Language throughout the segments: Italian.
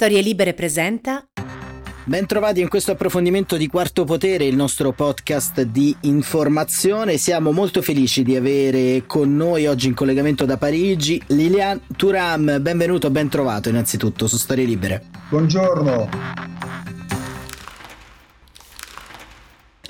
Storie Libere presenta. Bentrovati in questo approfondimento di Quarto Potere, il nostro podcast di informazione. Siamo molto felici di avere con noi oggi in collegamento da Parigi Lilian Turam. Benvenuto, ben trovato innanzitutto su Storie Libere. Buongiorno.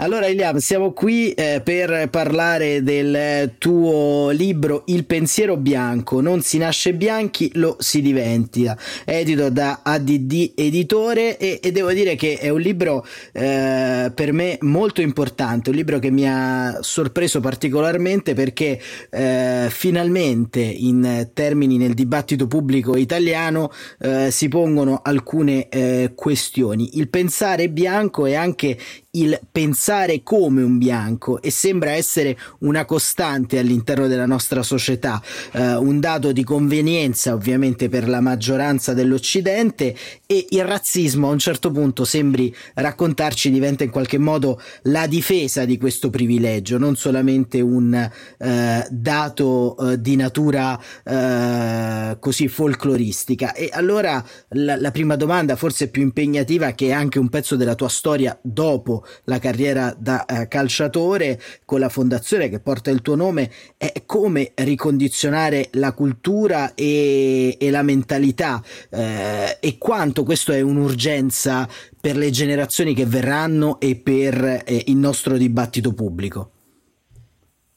Allora Iliam, siamo qui eh, per parlare del tuo libro Il pensiero bianco, non si nasce bianchi, lo si diventa, edito da ADD Editore e, e devo dire che è un libro eh, per me molto importante, un libro che mi ha sorpreso particolarmente perché eh, finalmente in termini nel dibattito pubblico italiano eh, si pongono alcune eh, questioni. Il pensare bianco è anche il pensare come un bianco e sembra essere una costante all'interno della nostra società, eh, un dato di convenienza ovviamente per la maggioranza dell'Occidente e il razzismo a un certo punto sembri raccontarci diventa in qualche modo la difesa di questo privilegio, non solamente un eh, dato eh, di natura eh, così folcloristica. E allora la, la prima domanda, forse più impegnativa, che è anche un pezzo della tua storia dopo la carriera da eh, calciatore con la fondazione che porta il tuo nome è come ricondizionare la cultura e, e la mentalità eh, e quanto questo è un'urgenza per le generazioni che verranno e per eh, il nostro dibattito pubblico.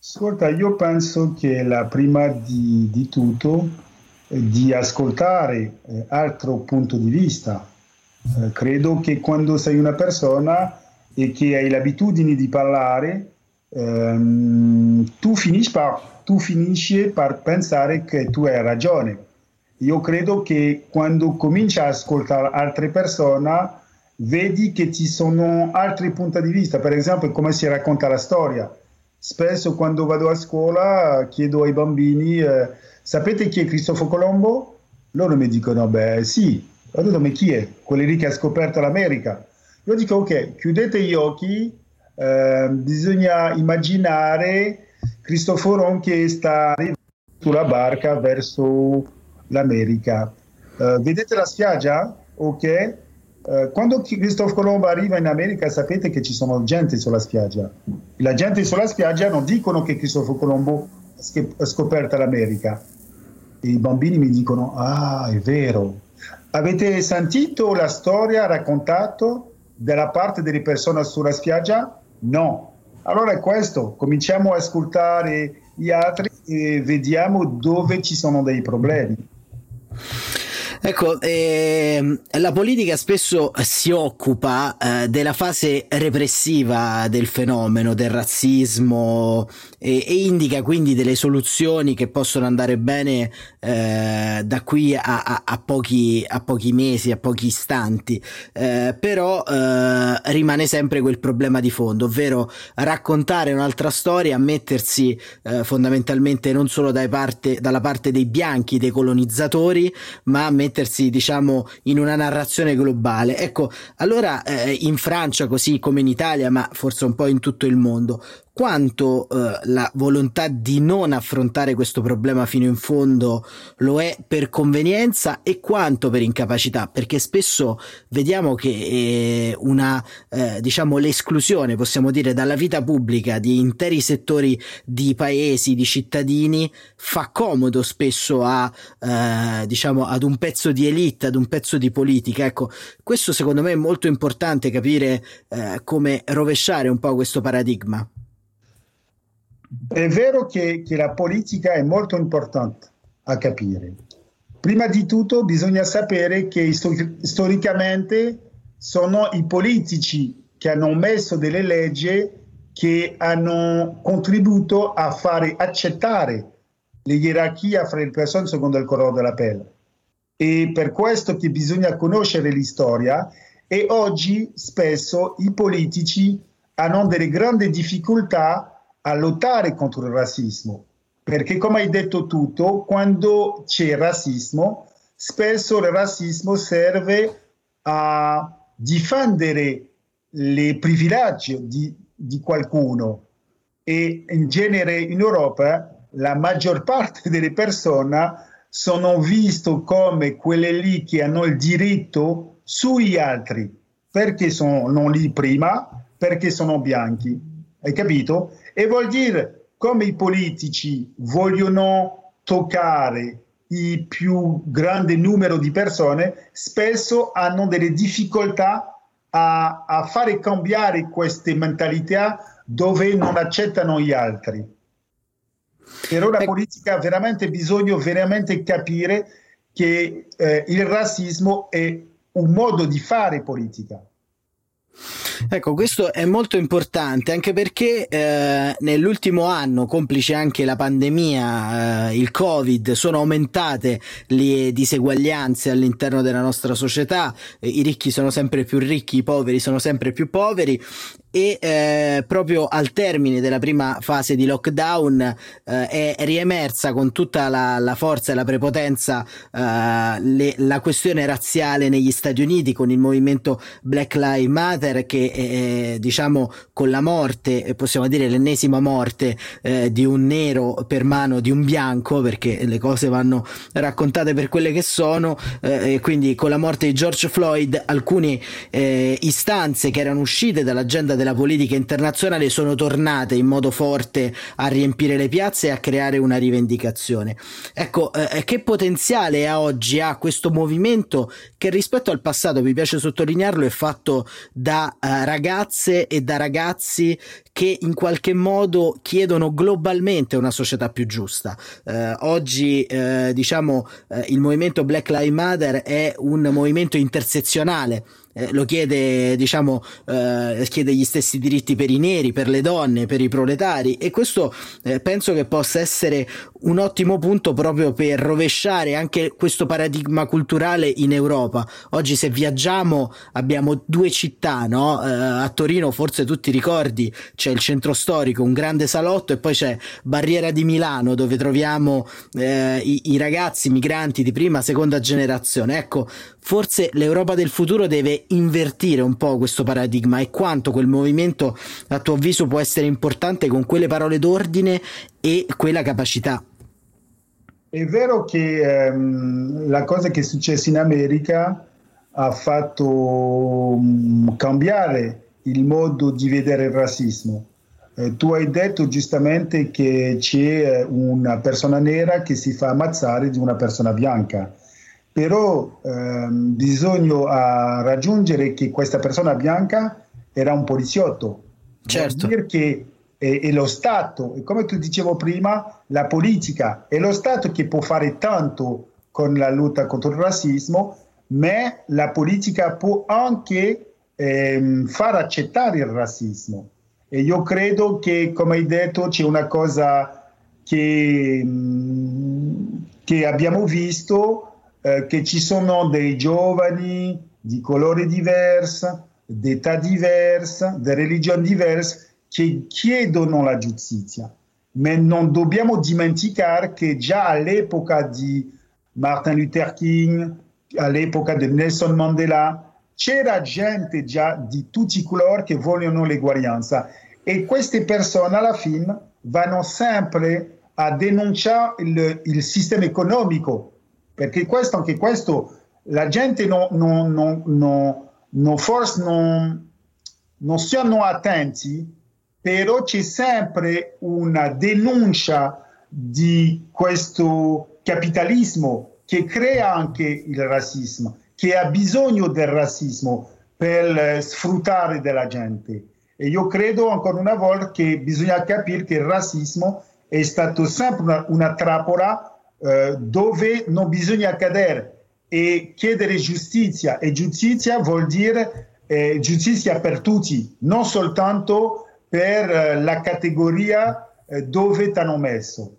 Ascolta, io penso che la prima di, di tutto è di ascoltare eh, altro punto di vista. Eh, credo che quando sei una persona e che hai l'abitudine di parlare, ehm, tu, finisci per, tu finisci per pensare che tu hai ragione. Io credo che quando cominci a ascoltare altre persone, vedi che ci sono altri punti di vista, per esempio come si racconta la storia. Spesso quando vado a scuola chiedo ai bambini, eh, sapete chi è Cristoforo Colombo? Loro mi dicono, beh sì. Ma chi è? Quelli lì che ha scoperto l'America. Io dico ok, chiudete gli occhi, eh, bisogna immaginare Cristoforo che sta sulla barca verso l'America. Eh, vedete la spiaggia? Ok. Eh, quando Cristoforo Colombo arriva in America sapete che ci sono gente sulla spiaggia. La gente sulla spiaggia non dicono che Cristoforo Colombo ha scoperto l'America. I bambini mi dicono, ah, è vero. Avete sentito la storia raccontata dalla parte delle persone sulla spiaggia? No. Allora è questo, cominciamo a ascoltare gli altri e vediamo dove ci sono dei problemi. Ecco, eh, la politica spesso si occupa eh, della fase repressiva del fenomeno, del razzismo e, e, indica quindi delle soluzioni che possono andare bene eh, da qui a, a, a, pochi, a, pochi, mesi, a pochi istanti, eh, però eh, rimane sempre quel problema di fondo, ovvero raccontare un'altra storia, mettersi eh, fondamentalmente non solo parte, dalla parte dei bianchi, dei colonizzatori, ma mettersi mettersi diciamo in una narrazione globale. Ecco allora eh, in Francia così come in Italia ma forse un po' in tutto il mondo quanto eh, la volontà di non affrontare questo problema fino in fondo lo è per convenienza e quanto per incapacità, perché spesso vediamo che eh, una, eh, diciamo, l'esclusione, possiamo dire, dalla vita pubblica di interi settori di paesi, di cittadini, fa comodo spesso a, eh, diciamo, ad un pezzo di elite, ad un pezzo di politica. Ecco, questo secondo me è molto importante capire eh, come rovesciare un po' questo paradigma. È vero che, che la politica è molto importante a capire. Prima di tutto bisogna sapere che storicamente sono i politici che hanno messo delle leggi che hanno contribuito a fare accettare le gerarchie fra le persone secondo il colore della pelle. E per questo che bisogna conoscere la storia e oggi spesso i politici hanno delle grandi difficoltà a lottare contro il razzismo, perché come hai detto tutto, quando c'è razzismo, spesso il razzismo serve a difendere i privilegi di, di qualcuno e in genere in Europa la maggior parte delle persone sono visti come quelle lì che hanno il diritto sugli altri, perché sono lì prima, perché sono bianchi. Hai capito? E vuol dire come i politici vogliono toccare il più grande numero di persone, spesso hanno delle difficoltà a, a fare cambiare queste mentalità dove non accettano gli altri. Però la politica ha veramente bisogno veramente capire che eh, il razzismo è un modo di fare politica. Ecco, questo è molto importante anche perché eh, nell'ultimo anno, complice anche la pandemia, eh, il Covid, sono aumentate le diseguaglianze all'interno della nostra società, eh, i ricchi sono sempre più ricchi, i poveri sono sempre più poveri. E eh, proprio al termine della prima fase di lockdown eh, è riemersa con tutta la, la forza e la prepotenza eh, le, la questione razziale negli Stati Uniti con il movimento Black Lives Matter che eh, diciamo con la morte possiamo dire l'ennesima morte eh, di un nero per mano di un bianco perché le cose vanno raccontate per quelle che sono eh, quindi con la morte di George Floyd alcune istanze che erano uscite dall'agenda della politica internazionale sono tornate in modo forte a riempire le piazze e a creare una rivendicazione. Ecco, eh, eh, che potenziale ha oggi ha questo movimento che rispetto al passato, mi piace sottolinearlo, è fatto da eh, ragazze e da ragazzi che in qualche modo chiedono globalmente una società più giusta. Eh, oggi, eh, diciamo, eh, il movimento Black Lives Matter è un movimento intersezionale eh, lo chiede, diciamo, eh, chiede gli stessi diritti per i neri, per le donne, per i proletari e questo eh, penso che possa essere un ottimo punto proprio per rovesciare anche questo paradigma culturale in Europa. Oggi se viaggiamo abbiamo due città, no? Eh, a Torino forse tutti ricordi c'è il centro storico, un grande salotto e poi c'è Barriera di Milano dove troviamo eh, i, i ragazzi migranti di prima, seconda generazione. Ecco, forse l'Europa del futuro deve invertire un po' questo paradigma e quanto quel movimento a tuo avviso può essere importante con quelle parole d'ordine e quella capacità. È vero che ehm, la cosa che è successa in America ha fatto um, cambiare il modo di vedere il razzismo. Eh, tu hai detto giustamente che c'è una persona nera che si fa ammazzare di una persona bianca però ehm, bisogna raggiungere che questa persona bianca era un poliziotto. Certo. Vuol dire che è, è, lo Stato, e come tu dicevo prima, la politica è lo Stato che può fare tanto con la lotta contro il razzismo, ma la politica può anche ehm, far accettare il razzismo. E io credo che, come hai detto, c'è una cosa che, mm, che abbiamo visto eh, che ci sono dei giovani di colore diverso, di età diversa, di religione diversa, che chiedono la giustizia. Ma non dobbiamo dimenticare che già all'epoca di Martin Luther King, all'epoca di Nelson Mandela, c'era gente già di tutti i colori che vogliono l'eguaglianza e queste persone alla fine vanno sempre a denunciare il, il sistema economico perché questo, anche questo la gente non, non, non, non forse non, non siamo attenti, però c'è sempre una denuncia di questo capitalismo che crea anche il razzismo, che ha bisogno del razzismo per sfruttare della gente. E io credo ancora una volta che bisogna capire che il razzismo è stato sempre una, una trappola eh, dove non bisogna cadere e chiedere giustizia e giustizia vuol dire eh, giustizia per tutti, non soltanto per eh, la categoria eh, dove ti hanno messo.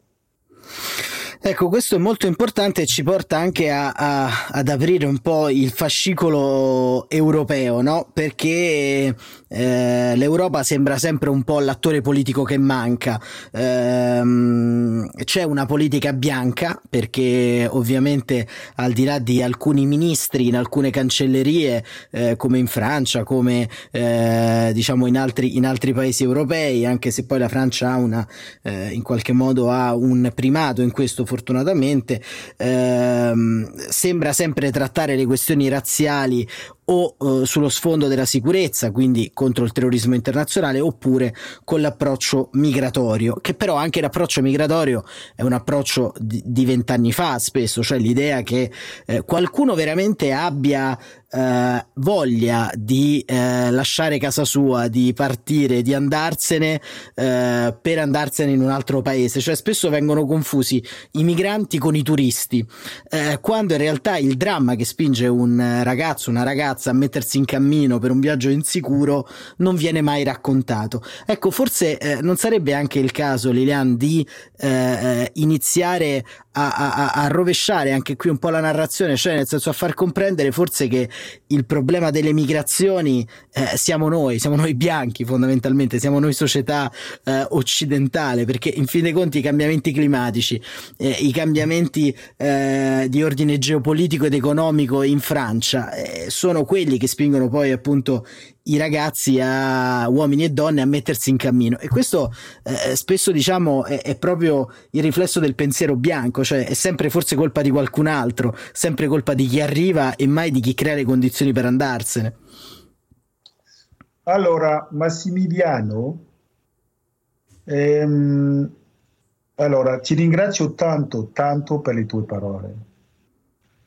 Ecco, questo è molto importante e ci porta anche a, a, ad aprire un po' il fascicolo europeo, no? Perché eh, l'Europa sembra sempre un po' l'attore politico che manca. Eh, c'è una politica bianca, perché ovviamente al di là di alcuni ministri in alcune cancellerie, eh, come in Francia, come eh, diciamo in altri, in altri paesi europei, anche se poi la Francia ha una, eh, in qualche modo ha un primato in questo fortunatamente, ehm, sembra sempre trattare le questioni razziali o eh, sullo sfondo della sicurezza, quindi contro il terrorismo internazionale, oppure con l'approccio migratorio, che però anche l'approccio migratorio è un approccio di vent'anni fa spesso, cioè l'idea che eh, qualcuno veramente abbia eh, voglia di eh, lasciare casa sua, di partire, di andarsene eh, per andarsene in un altro paese. Cioè spesso vengono confusi i migranti con i turisti, eh, quando in realtà il dramma che spinge un ragazzo, una ragazza a mettersi in cammino per un viaggio insicuro non viene mai raccontato. Ecco, forse eh, non sarebbe anche il caso, Lilian, di eh, iniziare a, a, a, rovesciare anche qui un po' la narrazione, cioè nel senso a far comprendere forse che il problema delle migrazioni eh, siamo noi, siamo noi bianchi fondamentalmente, siamo noi società eh, occidentale, perché in fin dei conti i cambiamenti climatici, eh, i cambiamenti eh, di ordine geopolitico ed economico in Francia eh, sono quelli che spingono poi appunto i ragazzi a uomini e donne a mettersi in cammino. E questo eh, spesso diciamo è, è, proprio il riflesso del pensiero bianco cioè è sempre forse colpa di qualcun altro sempre colpa di chi arriva e mai di chi crea le condizioni per andarsene. Allora Massimiliano ehm, allora ti ringrazio tanto tanto per le tue parole.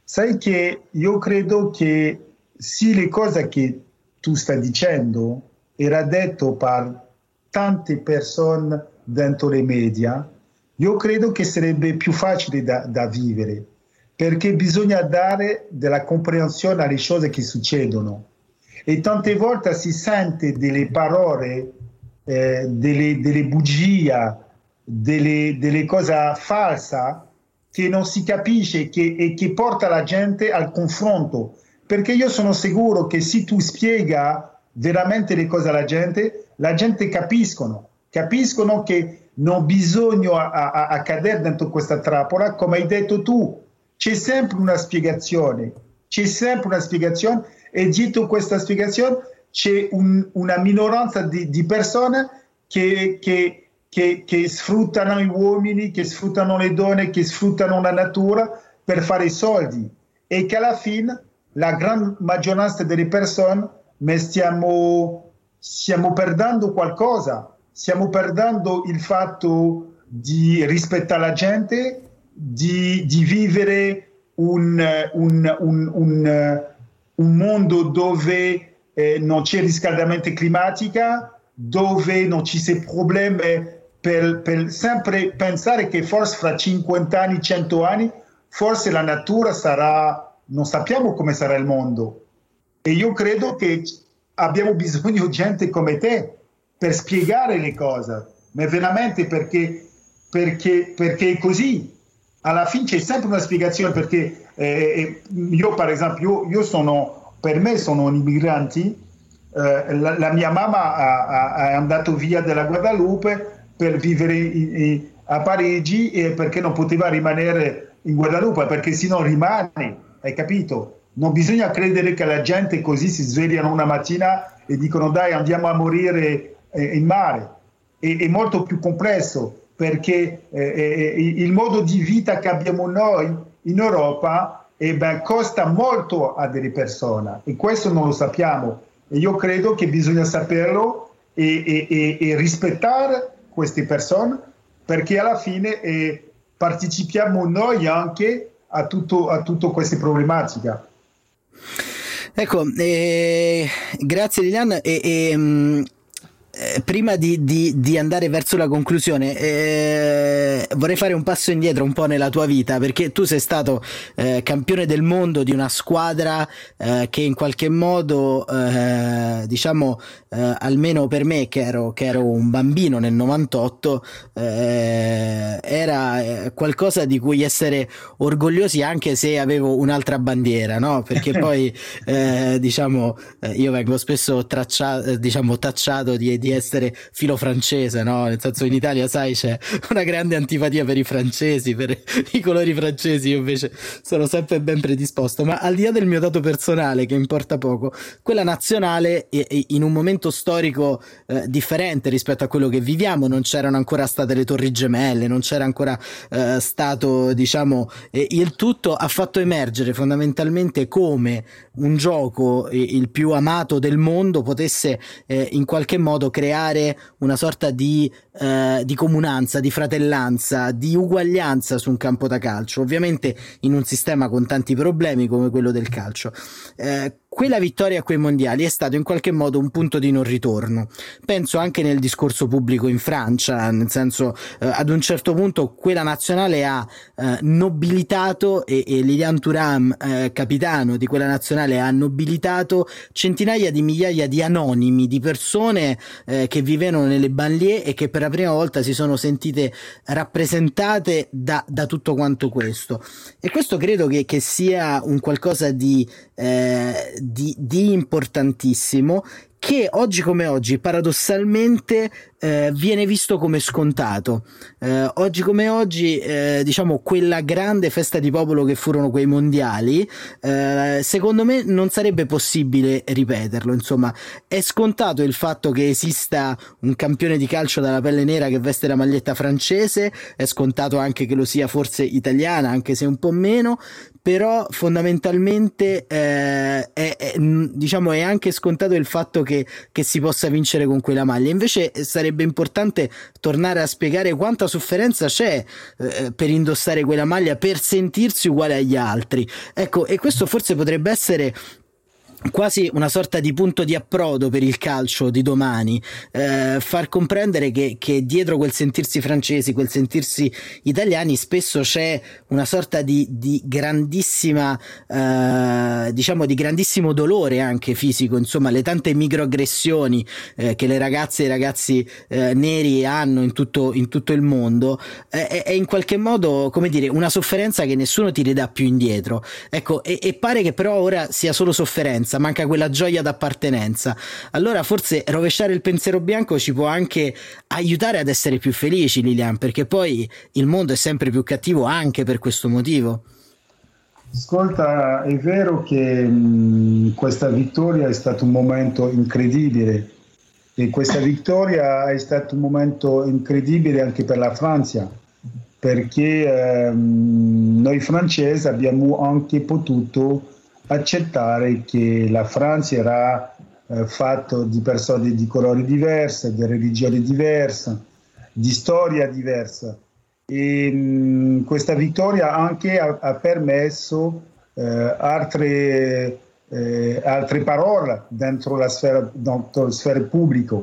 Sai che io credo che sì le cose che tu stai dicendo era detto per tante persone dentro le media, io credo che sarebbe più facile da, da vivere, perché bisogna dare della comprensione alle cose che succedono. E tante volte si sente delle parole, eh, delle, delle bugie, delle, delle cose false che non si capisce che, e che porta la gente al confronto perché io sono sicuro che se tu spiega veramente le cose alla gente, la gente capiscono, capiscono che non bisogna a, a, a cadere dentro questa trappola, come hai detto tu, c'è sempre una spiegazione, c'è sempre una spiegazione e dietro questa spiegazione c'è un, una minoranza di, di persone che, che, che, che, sfruttano gli uomini, che sfruttano le donne, che sfruttano la natura per fare soldi. E che alla fine la gran maggioranza delle persone stiamo, stiamo perdendo qualcosa, stiamo perdendo il fatto di rispettare la gente, di, di vivere un, un, un, un, mondo dove eh, non c'è riscaldamento climatico, dove non ci sono problemi per, per sempre pensare che forse fra 50 anni, 100 anni, forse la natura sarà non sappiamo come sarà il mondo. E io credo che abbiamo bisogno di gente come te per spiegare le cose, ma veramente perché, perché, perché è così. Alla fine c'è sempre una spiegazione perché eh, eh io per esempio, io, io, sono, per me sono un immigrante, eh, la, la, mia mamma è andata via dalla Guadalupe per vivere in, in, a Parigi perché non poteva rimanere in Guadalupe, perché se no rimane hai capito? Non bisogna credere che la gente così si svegliano una mattina e dicono dai andiamo a morire eh, in mare. È, è, molto più complesso perché eh, eh, il modo di vita che abbiamo noi in Europa eh, ben, costa molto a delle persone e questo non lo sappiamo. E io credo che bisogna saperlo e, e, e rispettare queste persone perché alla fine eh, partecipiamo noi anche a, tutto, a tutte queste problematiche. Ecco, eh, grazie Lilian. E, e, mm, eh, prima di, di, di, andare verso la conclusione, eh, vorrei fare un passo indietro un po' nella tua vita, perché tu sei stato eh, campione del mondo di una squadra eh, che in qualche modo, eh, diciamo, almeno per me che ero, che ero, un bambino nel 98, era qualcosa di cui essere orgogliosi anche se avevo un'altra bandiera, no? Perché poi, diciamo, io vengo spesso tracciato, diciamo, tacciato di di essere filo francese, no? Nel senso in Italia, sai, c'è una grande antipatia per i francesi, per i colori francesi, io invece sono sempre ben predisposto, ma al di là del mio dato personale, che importa poco, quella nazionale in un momento storico eh, differente rispetto a quello che viviamo, non c'erano ancora state le torri gemelle, non c'era ancora eh, stato, diciamo, eh, il tutto ha fatto emergere fondamentalmente come un gioco il più amato del mondo potesse eh, in qualche modo creare una sorta di, eh, di, comunanza, di fratellanza, di uguaglianza su un campo da calcio, ovviamente in un sistema con tanti problemi come quello del calcio. Eh, quella vittoria a quei mondiali è stato in qualche modo un punto di non ritorno. Penso anche nel discorso pubblico in Francia, nel senso eh, ad un certo punto quella nazionale ha eh, nobilitato e, e Lilian Thuram, eh, capitano di quella nazionale, ha nobilitato centinaia di migliaia di anonimi, di persone eh, che vivevano nelle banlieue e che per la prima volta si sono sentite rappresentate da, da tutto quanto questo. E questo credo che, che sia un qualcosa di eh, di, di importantissimo che oggi come oggi paradossalmente eh, viene visto come scontato. Eh, oggi come oggi, eh, diciamo, quella grande festa di popolo che furono quei mondiali, eh, secondo me non sarebbe possibile ripeterlo. Insomma, è scontato il fatto che esista un campione di calcio dalla pelle nera che veste la maglietta francese, è scontato anche che lo sia forse italiana, anche se un po' meno, però fondamentalmente eh, è, è, diciamo, è anche scontato il fatto che che, si possa vincere con quella maglia. Invece eh, sarebbe importante tornare a spiegare quanta sofferenza c'è eh, per indossare quella maglia, per sentirsi uguale agli altri. Ecco, e questo forse potrebbe essere quasi una sorta di punto di approdo per il calcio di domani, eh, far comprendere che, che, dietro quel sentirsi francesi, quel sentirsi italiani, spesso c'è una sorta di, di grandissima, eh, diciamo di grandissimo dolore anche fisico, insomma, le tante microaggressioni eh, che le ragazze e i ragazzi eh, neri hanno in tutto, in tutto il mondo, è, è, in qualche modo, come dire, una sofferenza che nessuno ti ridà più indietro. Ecco, e, e pare che però ora sia solo sofferenza appartenenza, manca quella gioia d'appartenenza. Allora forse rovesciare il pensiero bianco ci può anche aiutare ad essere più felici, Lilian, perché poi il mondo è sempre più cattivo anche per questo motivo. Ascolta, è vero che mh, questa vittoria è stato un momento incredibile e questa vittoria è stato un momento incredibile anche per la Francia perché ehm, noi francesi abbiamo anche potuto accettare che la Francia era eh, fatta di persone di colori diversi, di religioni diverse, di storia diversa. E mh, questa vittoria anche ha, ha permesso eh, altre, eh, altre, parole dentro la sfera, dentro la sfera pubblica.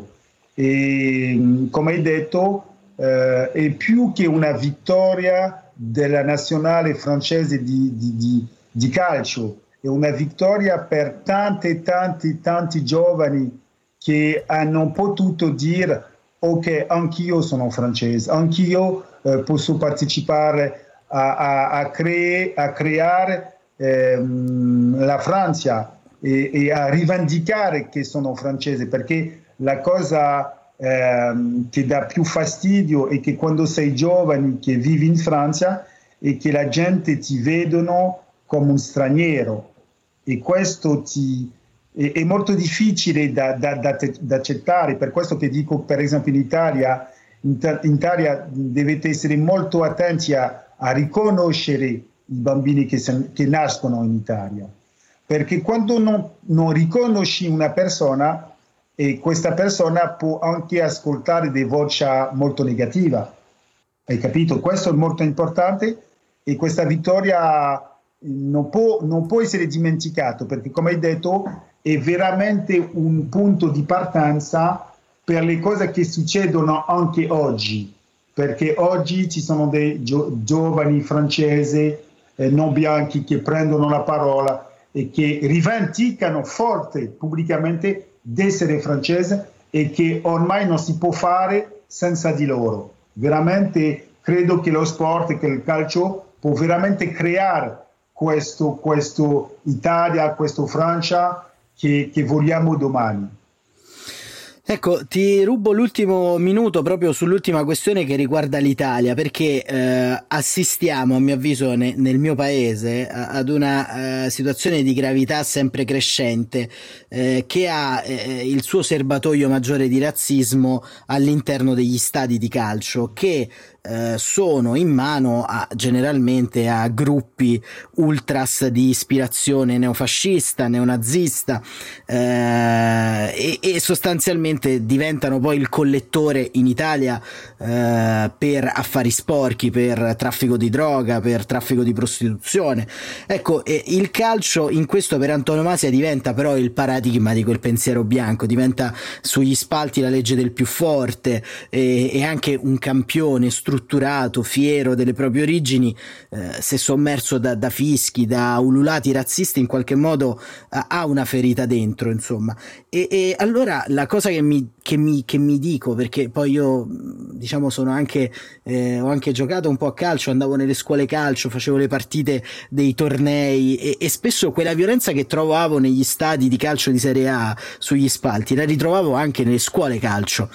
E mh, come hai detto, eh, è più che una vittoria della nazionale francese di, di, di, di calcio, è una vittoria per tanti, tanti, tanti giovani che hanno potuto dire ok, anch'io sono francese, anch'io eh, posso partecipare a, a, a, cre- a creare ehm, la Francia e, e, a rivendicare che sono francese, perché la cosa ehm, che dà più fastidio è che quando sei giovane, che vivi in Francia, e che la gente ti vedono come un straniero e questo ti, è, è, molto difficile da, da, da, da, accettare, per questo che dico per esempio in Italia, in, in Italia dovete essere molto attenti a, a riconoscere i bambini che, che, nascono in Italia, perché quando non, non riconosci una persona, e questa persona può anche ascoltare delle voci molto negative. Hai capito? Questo è molto importante e questa vittoria non può, non può essere dimenticato perché, come hai detto, è veramente un punto di partenza per le cose che succedono anche oggi, perché oggi ci sono dei gio- giovani francesi eh, non bianchi che prendono la parola e che rivendicano forte pubblicamente di essere francese e che ormai non si può fare senza di loro. Veramente credo che lo sport, che il calcio può veramente creare questo, questo Italia, questo Francia che, che vogliamo domani. Ecco, ti rubo l'ultimo minuto proprio sull'ultima questione che riguarda l'Italia, perché eh, assistiamo, a mio avviso, ne, nel mio paese ad una eh, situazione di gravità sempre crescente eh, che ha eh, il suo serbatoio maggiore di razzismo all'interno degli stadi di calcio, che eh, sono in mano a, generalmente a gruppi ultras di ispirazione neofascista, neonazista eh, e, e, sostanzialmente diventano poi il collettore in Italia eh, per affari sporchi, per traffico di droga, per traffico di prostituzione. Ecco, il calcio in questo per antonomasia diventa però il paradigma di quel pensiero bianco, diventa sugli spalti la legge del più forte e, e anche un campione strutturato strutturato, fiero delle proprie origini, eh, se sommerso da, da, fischi, da ululati razzisti, in qualche modo eh, ha una ferita dentro, insomma. E, e allora la cosa che mi, che, mi, che mi, dico, perché poi io, diciamo, sono anche, eh, ho anche giocato un po' a calcio, andavo nelle scuole calcio, facevo le partite dei tornei e, e spesso quella violenza che trovavo negli stadi di calcio di Serie A sugli spalti la ritrovavo anche nelle scuole calcio.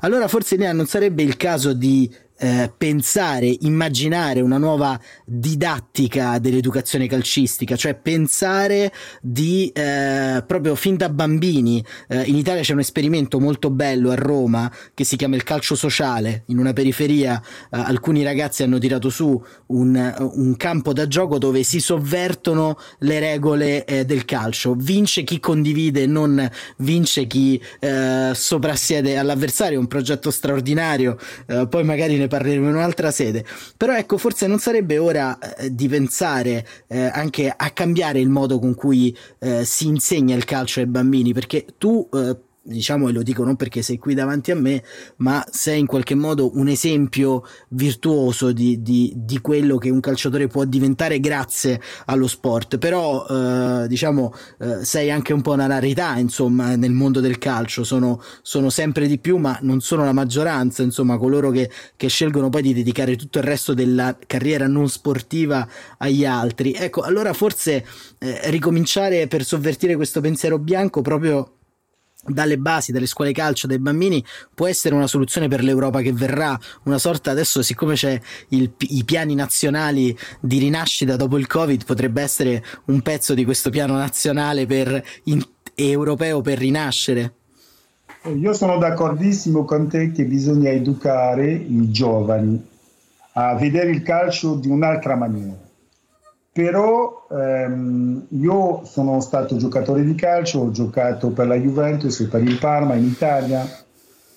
Allora forse non sarebbe il caso di eh, pensare, immaginare una nuova didattica dell'educazione calcistica, cioè pensare di eh, proprio fin da bambini. Eh, in Italia c'è un esperimento molto bello a Roma che si chiama il calcio sociale. In una periferia eh, alcuni ragazzi hanno tirato su un, un, campo da gioco dove si sovvertono le regole eh, del calcio. Vince chi condivide, non vince chi soprassiede all'avversario. È un progetto straordinario. poi magari ne parleremo in un'altra sede. Però ecco, forse non sarebbe ora eh, di pensare eh, anche a cambiare il modo con cui eh, si insegna il calcio ai bambini, perché tu eh, diciamo, e lo dico non perché sei qui davanti a me, ma sei in qualche modo un esempio virtuoso di, di, di quello che un calciatore può diventare grazie allo sport. Però, eh, diciamo, eh, sei anche un po' una rarità, insomma, nel mondo del calcio. Sono, sono, sempre di più, ma non sono la maggioranza, insomma, coloro che, che scelgono poi di dedicare tutto il resto della carriera non sportiva agli altri. Ecco, allora forse eh, ricominciare per sovvertire questo pensiero bianco proprio dalle basi, dalle scuole calcio, dai bambini, può essere una soluzione per l'Europa che verrà, una sorta adesso, siccome c'è il, i piani nazionali di rinascita dopo il Covid, potrebbe essere un pezzo di questo piano nazionale per, in, europeo per rinascere. Io sono d'accordissimo con te che bisogna educare i giovani a vedere il calcio di un'altra maniera però ehm, io sono stato giocatore di calcio, ho giocato per la Juventus e per il Parma in Italia,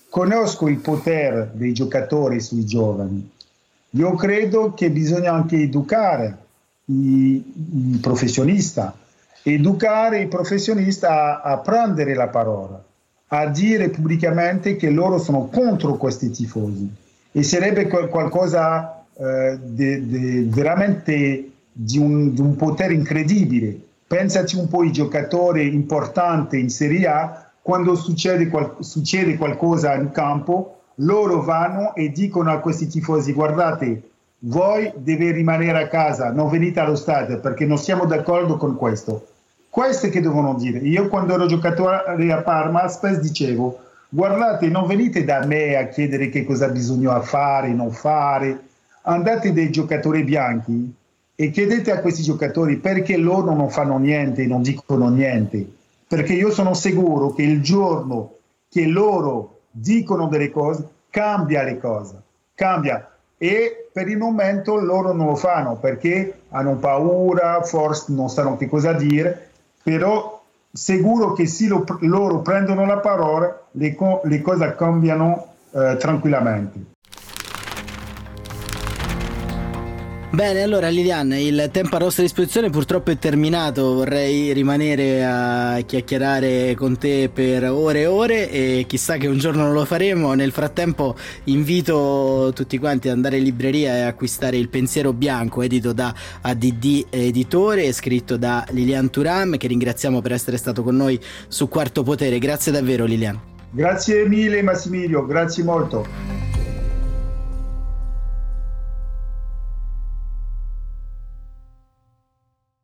conosco il potere dei giocatori sui giovani. Io credo che bisogna anche educare i, i professionista, educare i professionisti a, a prendere la parola, a dire pubblicamente che loro sono contro questi tifosi e sarebbe qualcosa eh, di veramente di un, di un potere incredibile. Pensaci un po' ai giocatori importanti in Serie A, quando succede, qual- succede qualcosa in campo, loro vanno e dicono a questi tifosi guardate, voi deve rimanere a casa, non venite allo stadio perché non siamo d'accordo con questo. Questo che devono dire. Io quando ero giocatore a Parma spesso dicevo guardate non venite da me a chiedere che cosa bisogna fare, non fare, andate dai giocatori bianchi e chiedete a questi giocatori perché loro non fanno niente, non dicono niente, perché io sono sicuro che il giorno che loro dicono delle cose, cambia le cose, cambia. E per il momento loro non lo fanno perché hanno paura, forse non sanno che cosa dire, però sicuro che se lo, loro prendono la parola, le, le cose cambiano eh, tranquillamente. Bene, allora Lilian, il tempo a nostra disposizione purtroppo è terminato, vorrei rimanere a chiacchierare con te per ore e ore e chissà che un giorno non lo faremo, nel frattempo invito tutti quanti ad andare in libreria e acquistare Il pensiero bianco edito da ADD Editore, scritto da Lilian Turam che ringraziamo per essere stato con noi su Quarto Potere, grazie davvero Lilian. Grazie mille Massimilio, grazie molto.